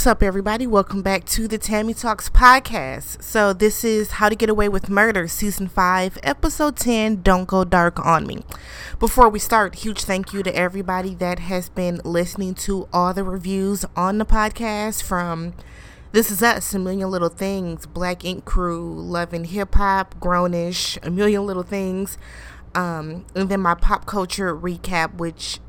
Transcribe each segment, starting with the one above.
What's up, everybody? Welcome back to the Tammy Talks podcast. So, this is How to Get Away with Murder, Season 5, Episode 10 Don't Go Dark on Me. Before we start, huge thank you to everybody that has been listening to all the reviews on the podcast from This Is Us, A Million Little Things, Black Ink Crew, Loving Hip Hop, Grownish, A Million Little Things, um, and then my pop culture recap, which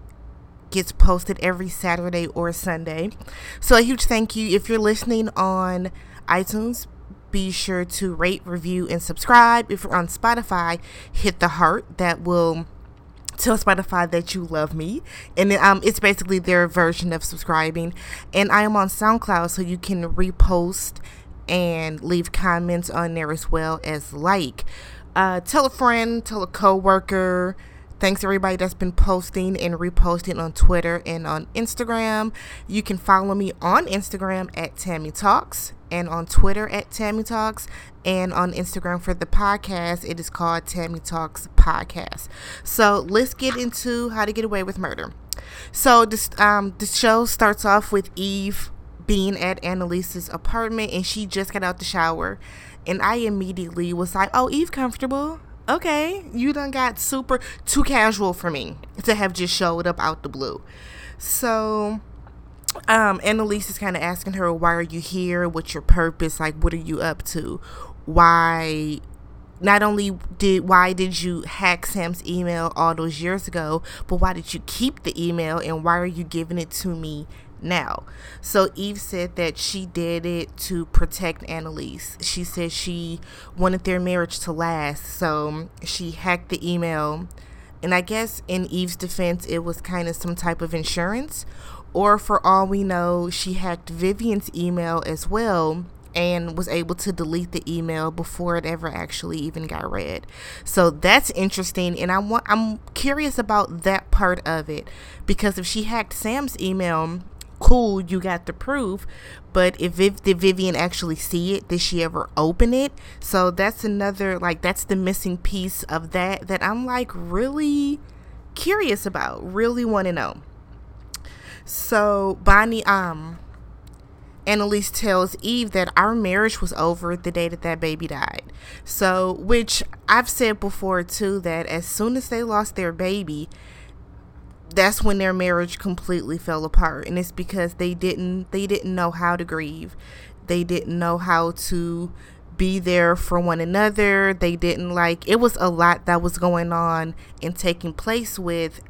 gets posted every Saturday or Sunday. So a huge thank you if you're listening on iTunes. Be sure to rate, review, and subscribe. If you're on Spotify, hit the heart that will tell Spotify that you love me. And um, it's basically their version of subscribing. And I am on SoundCloud, so you can repost and leave comments on there as well as like. Uh, tell a friend, tell a coworker, Thanks everybody that's been posting and reposting on Twitter and on Instagram. You can follow me on Instagram at Tammy Talks and on Twitter at Tammy Talks and on Instagram for the podcast. It is called Tammy Talks Podcast. So let's get into how to get away with murder. So this um the show starts off with Eve being at Annalise's apartment and she just got out the shower and I immediately was like, "Oh, Eve comfortable." Okay, you done got super too casual for me to have just showed up out the blue. So, um, Annalise is kind of asking her, why are you here? What's your purpose? Like, what are you up to? Why? Not only did why did you hack Sam's email all those years ago, but why did you keep the email and why are you giving it to me now. So Eve said that she did it to protect Annalise. She said she wanted their marriage to last, so she hacked the email. And I guess in Eve's defense, it was kind of some type of insurance. Or for all we know, she hacked Vivian's email as well and was able to delete the email before it ever actually even got read. So that's interesting and I want I'm curious about that part of it because if she hacked Sam's email, cool, you got the proof. But if Viv, did Vivian actually see it? Did she ever open it? So that's another like that's the missing piece of that that I'm like really curious about, really want to know. So Bonnie, um, Annalise tells Eve that our marriage was over the day that that baby died. So, which I've said before too, that as soon as they lost their baby, that's when their marriage completely fell apart and it's because they didn't they didn't know how to grieve. They didn't know how to be there for one another. They didn't like it was a lot that was going on and taking place with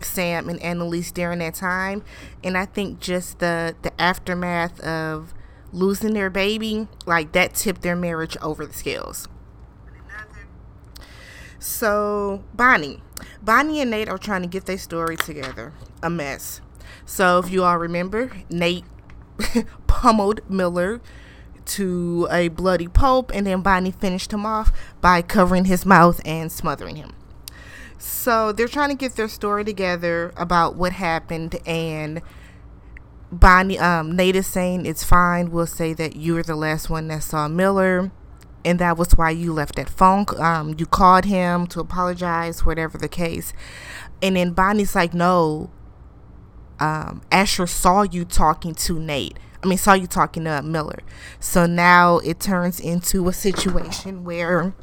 sam and annalise during that time and i think just the the aftermath of losing their baby like that tipped their marriage over the scales. So bonnie Bonnie and Nate are trying to get their story together. A mess. So, if you all remember, Nate pummeled Miller to a bloody pulp, and then Bonnie finished him off by covering his mouth and smothering him. So, they're trying to get their story together about what happened, and Bonnie, um, Nate is saying it's fine. We'll say that you were the last one that saw Miller and that was why you left that phone. Um, you called him to apologize, whatever the case. And then Bonnie's like, no, um, Asher saw you talking to Nate. I mean, saw you talking to Miller. So now it turns into a situation where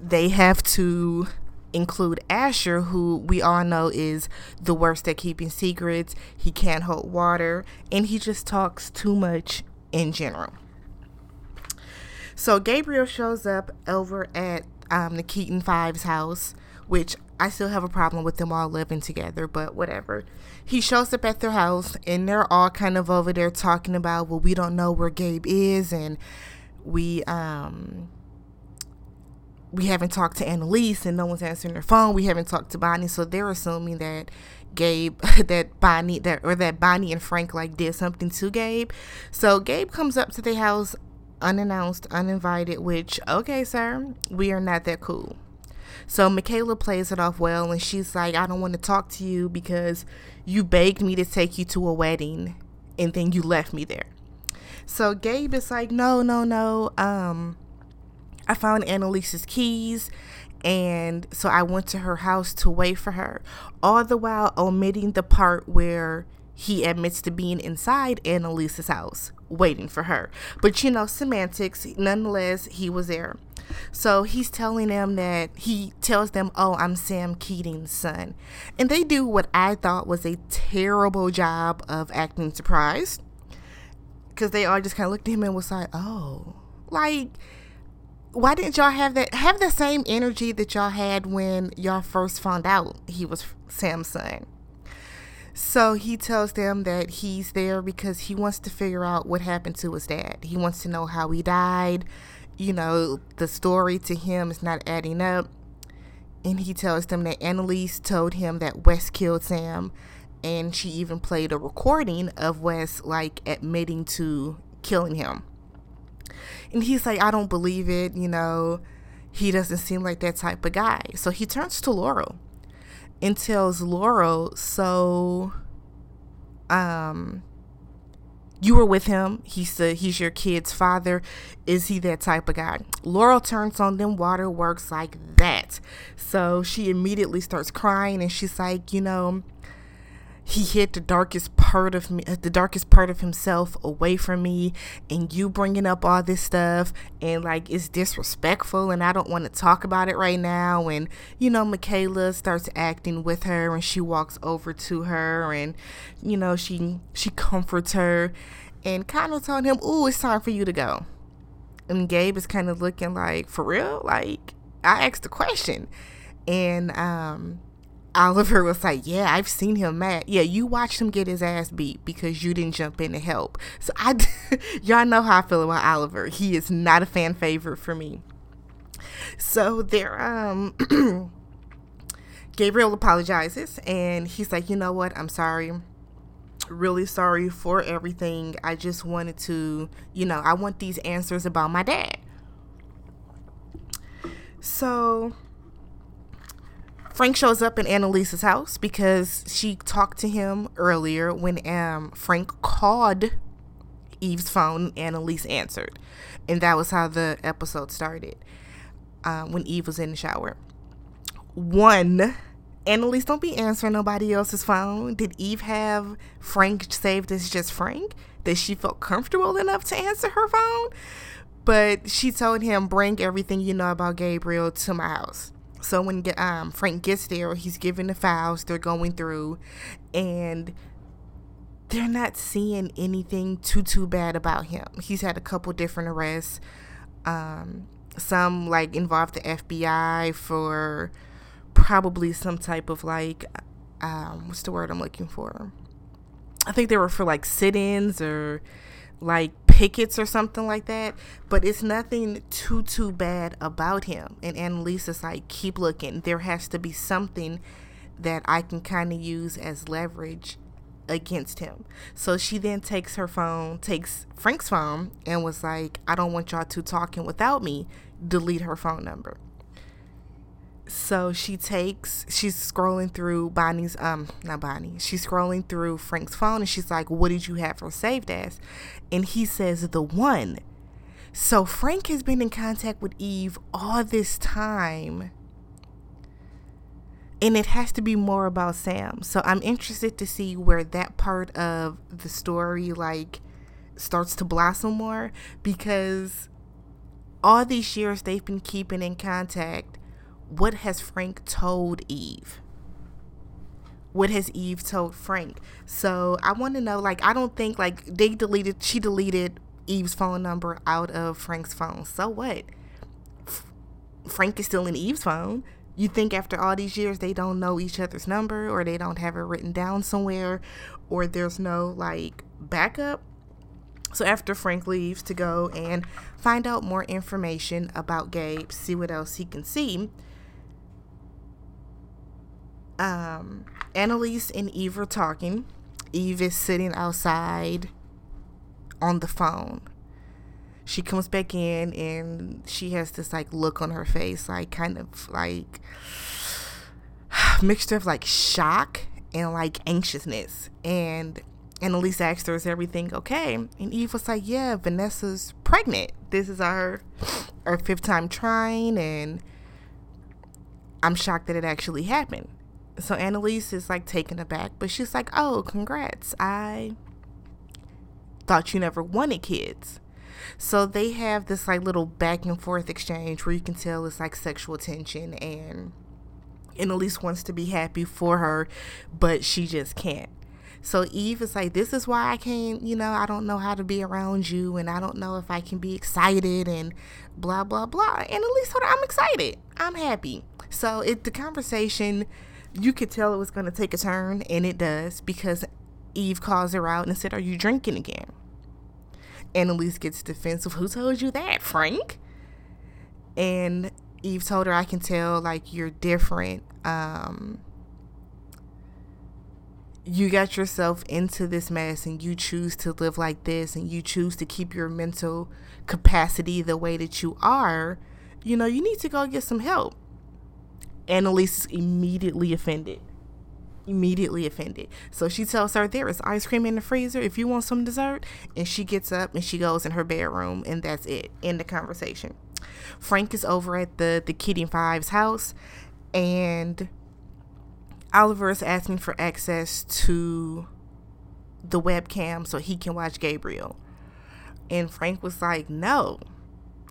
they have to include Asher, who we all know is the worst at keeping secrets. He can't hold water, and he just talks too much in general. So Gabriel shows up over at um, the Keating Fives house, which I still have a problem with them all living together, but whatever. He shows up at their house and they're all kind of over there talking about, well, we don't know where Gabe is and we um we haven't talked to Annalise and no one's answering their phone. We haven't talked to Bonnie, so they're assuming that Gabe that Bonnie that or that Bonnie and Frank like did something to Gabe. So Gabe comes up to the house unannounced, uninvited, which, okay, sir, we are not that cool. So Michaela plays it off well, and she's like, I don't want to talk to you because you begged me to take you to a wedding and then you left me there. So Gabe is like, No, no, no. Um, I found Annalise's keys and so I went to her house to wait for her, all the while omitting the part where he admits to being inside Annalise's house, waiting for her. But you know, semantics, nonetheless, he was there. So he's telling them that he tells them, Oh, I'm Sam Keating's son. And they do what I thought was a terrible job of acting surprised. Because they all just kind of looked at him and was like, Oh, like, why didn't y'all have that have the same energy that y'all had when y'all first found out he was Sam's son? So he tells them that he's there because he wants to figure out what happened to his dad. He wants to know how he died. You know, the story to him is not adding up. And he tells them that Annalise told him that Wes killed Sam. And she even played a recording of Wes, like, admitting to killing him. And he's like, I don't believe it. You know, he doesn't seem like that type of guy. So he turns to Laurel and tells Laurel, so um you were with him. He said he's your kid's father. Is he that type of guy? Laurel turns on them waterworks like that. So she immediately starts crying and she's like, you know, he hid the darkest part of me the darkest part of himself away from me and you bringing up all this stuff and like it's disrespectful and i don't want to talk about it right now and you know michaela starts acting with her and she walks over to her and you know she she comforts her and kind of telling him oh it's time for you to go. And gabe is kind of looking like for real? Like i asked a question. And um Oliver was like, "Yeah, I've seen him mad. Yeah, you watched him get his ass beat because you didn't jump in to help." So I, y'all know how I feel about Oliver. He is not a fan favorite for me. So there, um, Gabriel apologizes and he's like, "You know what? I'm sorry." really sorry for everything. I just wanted to, you know, I want these answers about my dad. So Frank shows up in Annalise's house because she talked to him earlier when um, Frank called Eve's phone. Annalise answered, and that was how the episode started. Um, when Eve was in the shower. One, Annalise, don't be answering nobody else's phone. Did Eve have Frank saved as just Frank? That she felt comfortable enough to answer her phone? But she told him, bring everything you know about Gabriel to my house. So when um, Frank gets there, he's given the files they're going through, and they're not seeing anything too too bad about him. He's had a couple different arrests. Um, some like involved the FBI for probably some type of like um, what's the word I'm looking for? I think they were for like sit-ins or like pickets or something like that. But it's nothing too too bad about him. And Annalisa's like, keep looking. There has to be something that I can kind of use as leverage against him. So she then takes her phone, takes Frank's phone, and was like, I don't want y'all two talking without me. Delete her phone number so she takes she's scrolling through bonnie's um not bonnie she's scrolling through frank's phone and she's like what did you have for saved as and he says the one. So frank has been in contact with eve all this time. And it has to be more about sam. So i'm interested to see where that part of the story like starts to blossom more because all these years they've been keeping in contact what has Frank told Eve? What has Eve told Frank? So I want to know, like, I don't think, like, they deleted, she deleted Eve's phone number out of Frank's phone. So what? F- Frank is still in Eve's phone. You think after all these years they don't know each other's number or they don't have it written down somewhere or there's no, like, backup? So after Frank leaves to go and find out more information about Gabe, see what else he can see, um, Annalise and Eve are talking. Eve is sitting outside on the phone. She comes back in and she has this like look on her face, like kind of like mixture of like shock and like anxiousness. And Annalise asked her, Is everything okay? And Eve was like, Yeah, Vanessa's pregnant. This is our our fifth time trying and I'm shocked that it actually happened. So Annalise is like taken aback, but she's like, oh, congrats. I thought you never wanted kids. So they have this like little back and forth exchange where you can tell it's like sexual tension and Annalise wants to be happy for her, but she just can't. So Eve is like, This is why I can't, you know, I don't know how to be around you and I don't know if I can be excited and blah blah blah. Annalise told her, I'm excited. I'm happy. So it the conversation you could tell it was gonna take a turn and it does because Eve calls her out and said, Are you drinking again? Annalise gets defensive. Who told you that, Frank? And Eve told her, I can tell like you're different. Um, you got yourself into this mess and you choose to live like this and you choose to keep your mental capacity the way that you are, you know, you need to go get some help. Annalise is immediately offended. Immediately offended. So she tells her there is ice cream in the freezer if you want some dessert. And she gets up and she goes in her bedroom and that's it. End the conversation. Frank is over at the, the Keating Fives house and Oliver is asking for access to the webcam so he can watch Gabriel. And Frank was like, no.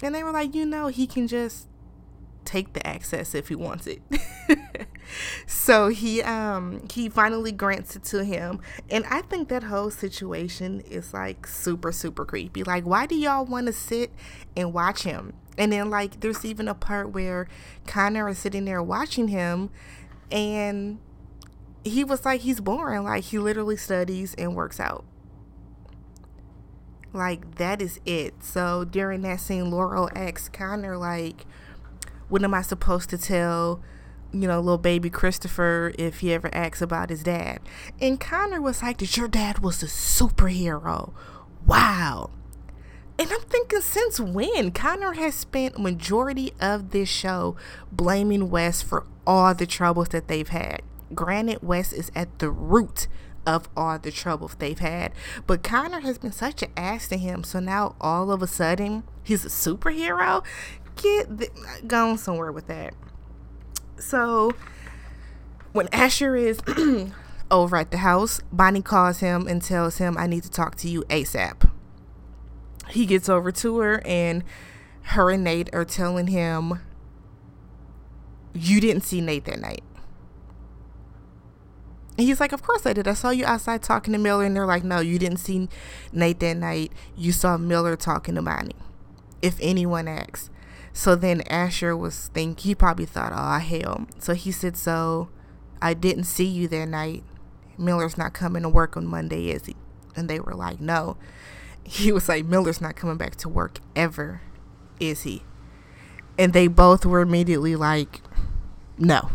And they were like, you know, he can just take the access if he wants it. so he um he finally grants it to him. And I think that whole situation is like super, super creepy. Like, why do y'all want to sit and watch him? And then like there's even a part where Connor is sitting there watching him and he was like he's boring like he literally studies and works out like that is it so during that scene laurel asks connor like what am i supposed to tell you know little baby christopher if he ever asks about his dad and connor was like that your dad was a superhero wow and I'm thinking, since when? Connor has spent majority of this show blaming Wes for all the troubles that they've had. Granted, Wes is at the root of all the troubles they've had. But Connor has been such an ass to him. So now all of a sudden he's a superhero. Get going somewhere with that. So when Asher is over at the house, Bonnie calls him and tells him, I need to talk to you ASAP. He gets over to her and her and Nate are telling him, You didn't see Nate that night. He's like, Of course I did. I saw you outside talking to Miller. And they're like, No, you didn't see Nate that night. You saw Miller talking to Bonnie. If anyone asks. So then Asher was think he probably thought, Oh, hell. So he said, So I didn't see you that night. Miller's not coming to work on Monday, is he? And they were like, No. He was like, Miller's not coming back to work ever, is he? And they both were immediately like, No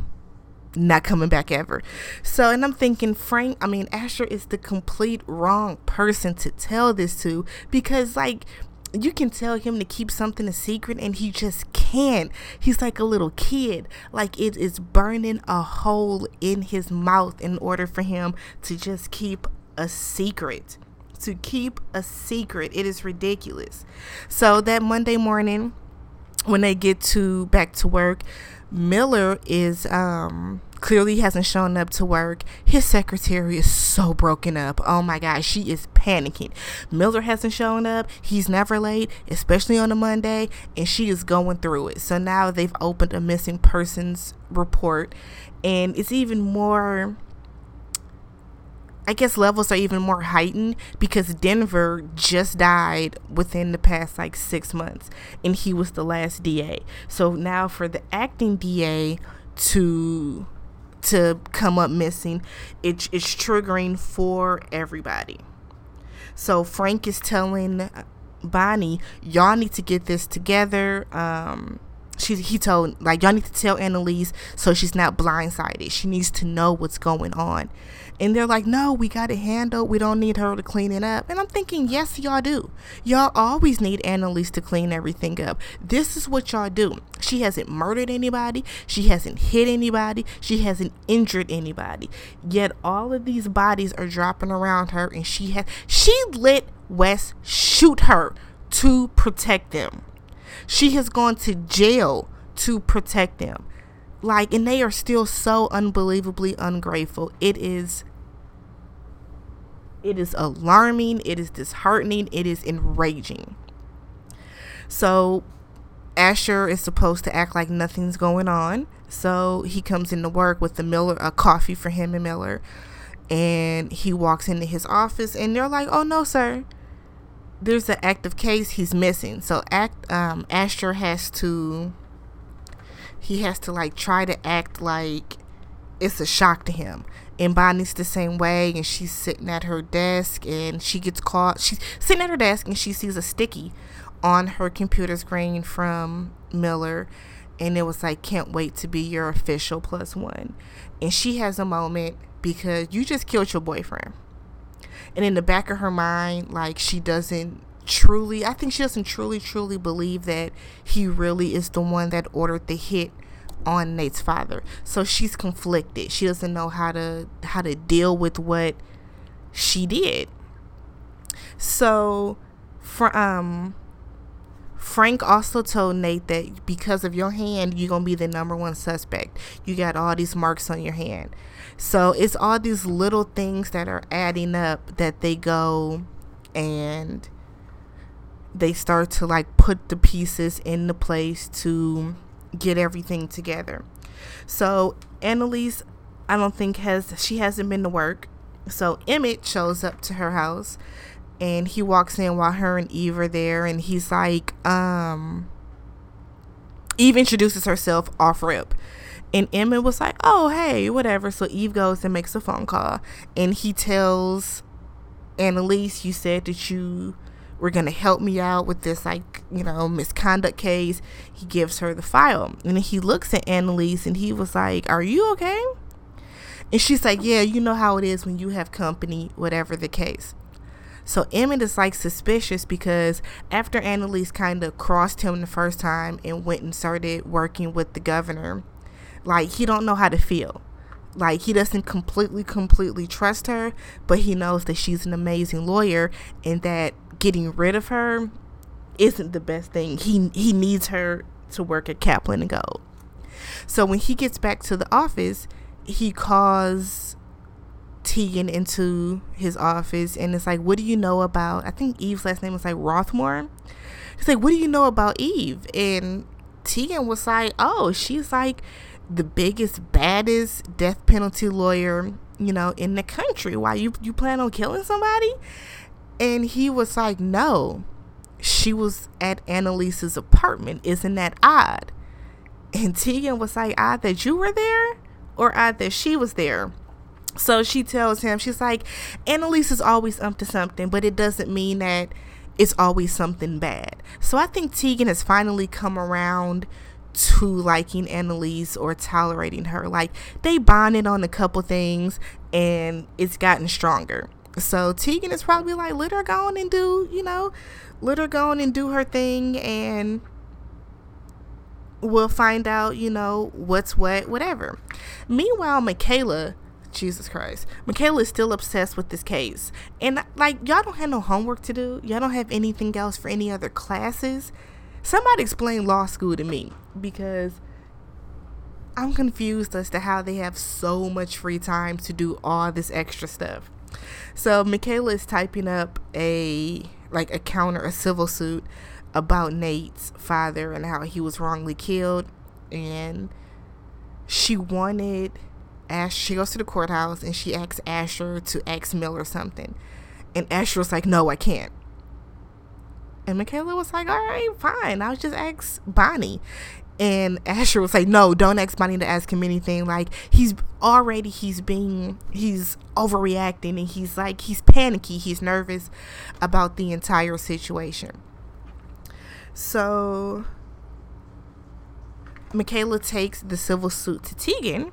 not coming back ever. So, and I'm thinking, Frank, I mean, Asher is the complete wrong person to tell this to because, like, you can tell him to keep something a secret and he just can't. He's like a little kid. Like it is burning a hole in his mouth in order for him to just keep a secret. To keep a secret. It is ridiculous. So that Monday morning when they get to back to work, Miller is um clearly hasn't shown up to work. His secretary is so broken up. Oh my god, she is panicking. Miller hasn't shown up. He's never late, especially on a Monday, and she is going through it. So now they've opened a missing persons report and it's even more I guess levels are even more heightened because Denver just died within the past like six months and he was the last DA. So now for the acting DA to to come up missing, it, it's triggering for everybody. So Frank is telling Bonnie, y'all need to get this together. Um, she he told like y'all need to tell Annalise so she's not blindsided. She needs to know what's going on. And they're like, no, we got it handled. We don't need her to clean it up. And I'm thinking, yes, y'all do. Y'all always need Annalise to clean everything up. This is what y'all do. She hasn't murdered anybody. She hasn't hit anybody. She hasn't injured anybody. Yet all of these bodies are dropping around her, and she has she let Wes shoot her to protect them. She has gone to jail to protect them. Like and they are still so unbelievably ungrateful. It is it is alarming. It is disheartening. It is enraging. So asher is supposed to act like nothing's going on. So he comes into work with the miller a coffee for him and miller. And he walks into his office and they're like oh no sir. There's an active case. He's missing. So act um asher has to he has to like try to act like it's a shock to him. And Bonnie's the same way, and she's sitting at her desk, and she gets caught. She's sitting at her desk, and she sees a sticky on her computer screen from Miller, and it was like, "Can't wait to be your official plus one." And she has a moment because you just killed your boyfriend, and in the back of her mind, like she doesn't truly, I think she doesn't truly, truly believe that he really is the one that ordered the hit on Nate's father. So she's conflicted. She doesn't know how to how to deal with what she did. So, for um, Frank also told Nate that because of your hand, you're gonna be the number one suspect. You got all these marks on your hand. So it's all these little things that are adding up that they go and they start to like put the pieces into place to get everything together. So Annalise, I don't think has she hasn't been to work. So Emmett shows up to her house and he walks in while her and Eve are there and he's like, um Eve introduces herself off rip. And Emmett was like, Oh, hey, whatever. So Eve goes and makes a phone call and he tells Annalise, you said that you were going to help me out with this, like, you know, misconduct case. He gives her the file. And he looks at Annalise and he was like, Are you okay? And she's like, Yeah, you know how it is when you have company, whatever the case. So Emmett is like suspicious because after Annalise kind of crossed him the first time and went and started working with the governor, like he don't know how to feel. Like he doesn't completely, completely trust her, but he knows that she's an amazing lawyer and that getting rid of her isn't the best thing. He he needs her to work at Caplan and Gold. So when he gets back to the office, he calls Tegan into his office and it's like, What do you know about I think Eve's last name was like Rothmore? He's like, What do you know about Eve? And Tegan was like, Oh, she's like the biggest, baddest death penalty lawyer, you know, in the country. Why you you plan on killing somebody? And he was like, No, she was at Annalise's apartment. Isn't that odd? And Tegan was like, Odd that you were there or odd that she was there. So she tells him, She's like, Annalise is always up to something, but it doesn't mean that it's always something bad. So I think Tegan has finally come around to liking Annalise or tolerating her. Like they bonded on a couple things and it's gotten stronger. So Tegan is probably like, let her go on and do, you know, let her go on and do her thing and we'll find out, you know, what's what, whatever. Meanwhile, Michaela, Jesus Christ, Michaela is still obsessed with this case. And like, y'all don't have no homework to do, y'all don't have anything else for any other classes. Somebody explain law school to me because I'm confused as to how they have so much free time to do all this extra stuff. So Michaela is typing up a like a counter, a civil suit about Nate's father and how he was wrongly killed, and she wanted Ash. She goes to the courthouse and she asks Asher to ask Miller something, and Asher was like, "No, I can't." And Michaela was like, "All right, fine. I'll just ask Bonnie." And Asher was say, "No, don't ask Bonnie to ask him anything. Like he's already he's being he's overreacting and he's like he's panicky. He's nervous about the entire situation." So Michaela takes the civil suit to Tegan.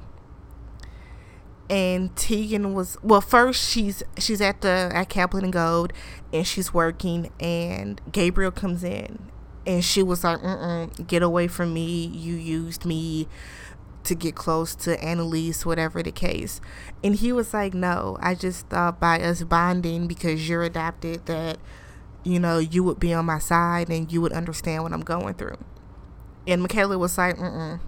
And Tegan was well. First, she's she's at the at Caplan and Gold, and she's working. And Gabriel comes in, and she was like, Mm-mm, "Get away from me! You used me to get close to Annalise, whatever the case." And he was like, "No, I just thought by us bonding because you're adopted that, you know, you would be on my side and you would understand what I'm going through." And Michaela was like, Mm-mm,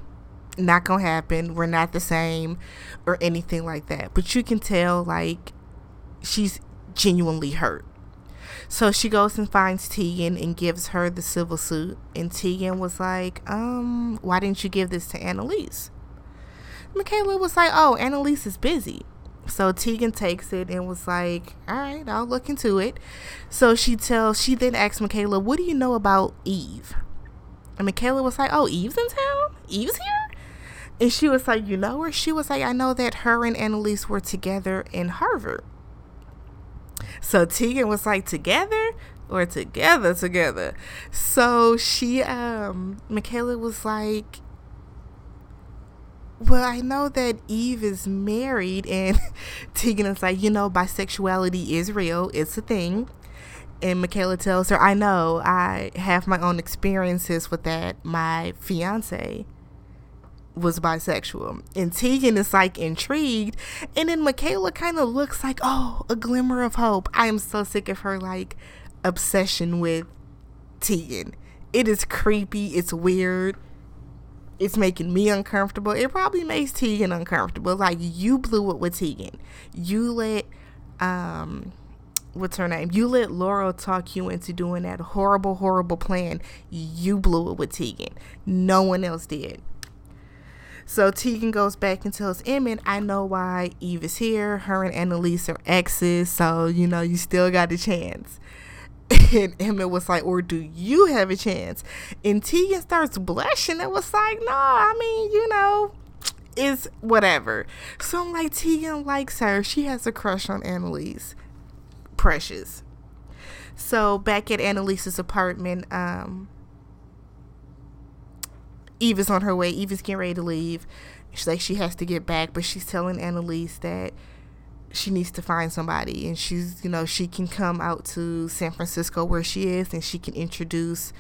Not gonna happen. We're not the same or anything like that. But you can tell, like, she's genuinely hurt. So she goes and finds Tegan and gives her the civil suit. And Tegan was like, um, why didn't you give this to Annalise? Michaela was like, oh, Annalise is busy. So Tegan takes it and was like, all right, I'll look into it. So she tells, she then asks Michaela, what do you know about Eve? And Michaela was like, oh, Eve's in town? Eve's here? And she was like, you know her? She was like, I know that her and Annalise were together in Harvard. So Tegan was like, together? Or together, together. So she, um, Michaela was like, well, I know that Eve is married, and Tegan is like, you know, bisexuality is real, it's a thing. And Michaela tells her, I know, I have my own experiences with that. My fiance was bisexual. And Tegan is like intrigued. And then Michaela kind of looks like, oh, a glimmer of hope. I am so sick of her like obsession with Tegan. It is creepy, it's weird it's making me uncomfortable. It probably makes Tegan uncomfortable. Like you blew it with Tegan. You let um what's her name? You let Laurel talk you into doing that horrible, horrible plan. You blew it with Tegan. No one else did. So Tegan goes back and tells Emmett, I know why Eve is here. Her and Annalise are exes, so you know you still got a chance. And Emmett was like, or do you have a chance? And Tegan starts blushing and was like, no, I mean, you know, it's whatever. So I'm like, Tegan likes her. She has a crush on Annalise. Precious. So back at Annalise's apartment, um, Eve is on her way. Eve is getting ready to leave. She's like, she has to get back, but she's telling Annalise that she needs to find somebody and she's you know she can come out to San Francisco where she is and she can introduce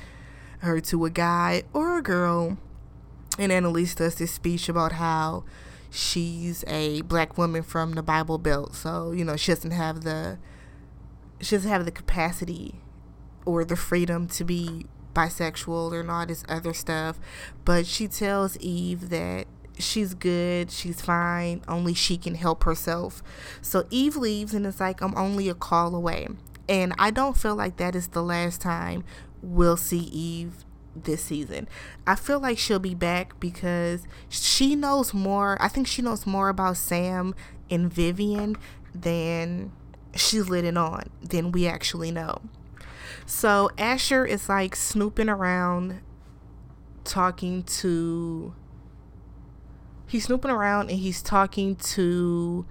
her to a guy or a girl and Annalise does this speech about how she's a black woman from the Bible Belt so you know she doesn't have the she doesn't have the capacity or the freedom to be bisexual or not this other stuff but she tells Eve that she's good, she's fine, only she can help herself. So Eve leaves and it's like, I'm only a call away. And I don't feel like that is the last time we'll see Eve this season. I feel like she'll be back because she knows more. I think she knows more about Sam and Vivian than she's letting on, than we actually know. So Asher is like snooping around, talking to he's snooping around and he's talking to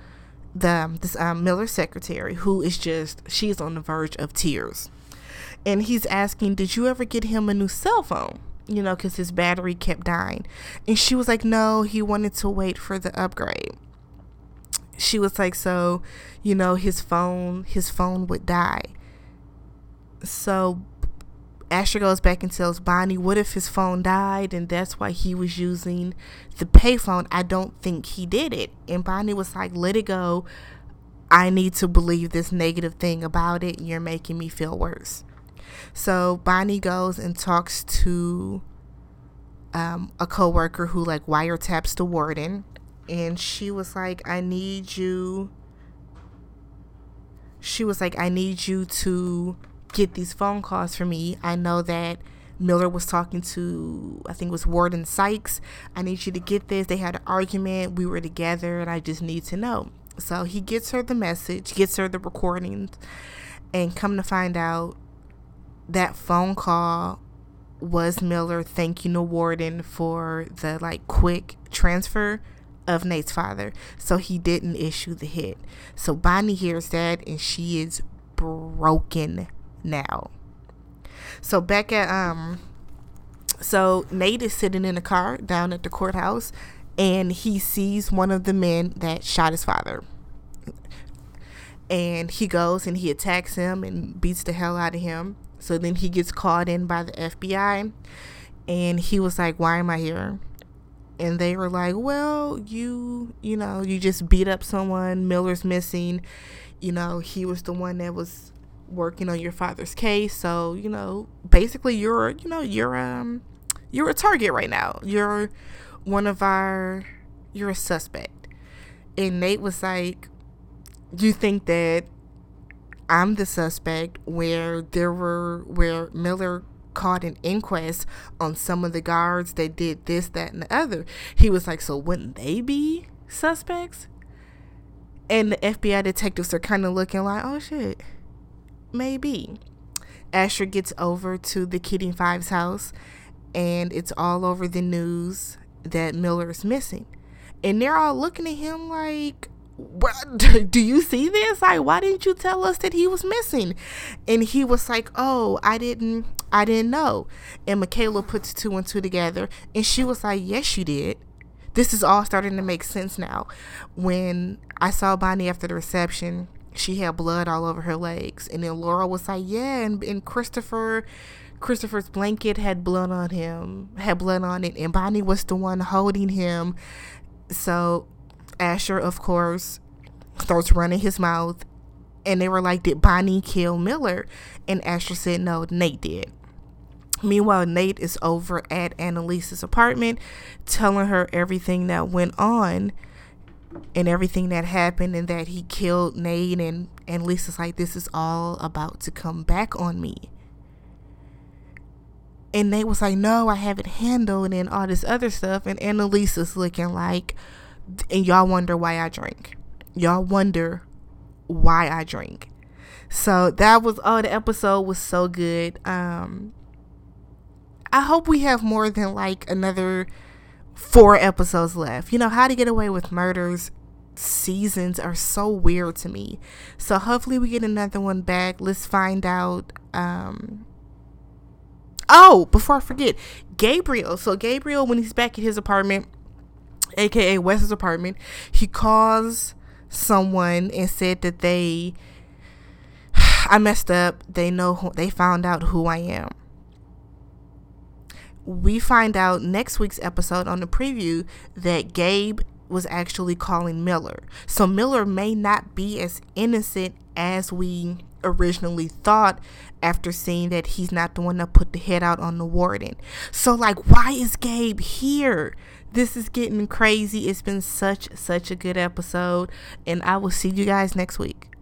the this um, Miller secretary who is just she's on the verge of tears, and he's asking, "Did you ever get him a new cell phone?" You know, because his battery kept dying, and she was like, "No, he wanted to wait for the upgrade." She was like, "So, you know, his phone his phone would die." So Asher goes back and tells Bonnie, what if his phone died and that's why he was using the payphone? I don't think he did it. And Bonnie was like, let it go. I need to believe this negative thing about it. You're making me feel worse. So Bonnie goes and talks to um, a coworker who like wiretaps the warden. And she was like, I need you. She was like, I need you to get these phone calls for me. I know that Miller was talking to, I think it was Warden Sykes. I need you to get this. They had an argument. We were together, and I just need to know. So he gets her the message, gets her the recordings, and come to find out that phone call was Miller thanking the warden for the like quick transfer of Nate's father. So he didn't issue the hit. So Bonnie hears that and she is broken now. So back at um so Nate is sitting in a car down at the courthouse and he sees one of the men that shot his father. And he goes and he attacks him and beats the hell out of him. So then he gets called in by the FBI and he was like, "Why am I here?" And they were like, "Well, you, you know, you just beat up someone. Miller's missing. You know, he was the one that was working on your father's case. So, you know, basically you're, you know, you're um you're a target right now. You're one of our, you're a suspect. And Nate was like, you think that I'm the suspect where there were, where Miller caught an inquest on some of the guards that did this, that, and the other. He was like, so wouldn't they be suspects? And the FBI detectives are kind of looking like, oh shit, maybe. Asher gets over to the Keating Fives house and it's all over the news that Miller is missing. And they're all looking at him like, do you see this? Like, why didn't you tell us that he was missing? And he was like, oh, I didn't, I didn't know. And Michaela puts two and two together and she was like, yes, you did. This is all starting to make sense now. When I saw Bonnie after the reception, she had blood all over her legs. And then Laura was like, yeah, and, and Christopher Christopher's blanket had blood on him, had blood on it, and Bonnie was the one holding him. So Asher, of course, starts running his mouth, and they were like, Did Bonnie kill Miller? And Asher said, No, Nate did. Meanwhile, Nate is over at Annalise's apartment telling her everything that went on and everything that happened and that he killed Nate and Annalise's like this is all about to come back on me. And Nate was like, No, I have it handled and all this other stuff and Annalisa's looking like and y'all wonder why I drink. Y'all wonder why I drink. So that was oh the episode was so good. Um I hope we have more than like another four episodes left. You know, how to get away with murders seasons are so weird to me. So hopefully we get another one back. Let's find out um Oh, before I forget, Gabriel. So Gabriel when he's back at his apartment, aka Wes's apartment, he calls someone and said that they I messed up. They know who, they found out who I am we find out next week's episode on the preview that Gabe was actually calling Miller. So Miller may not be as innocent as we originally thought after seeing that he's not the one that put the head out on the warden. So like why is Gabe here? This is getting crazy. It's been such such a good episode and I will see you guys next week.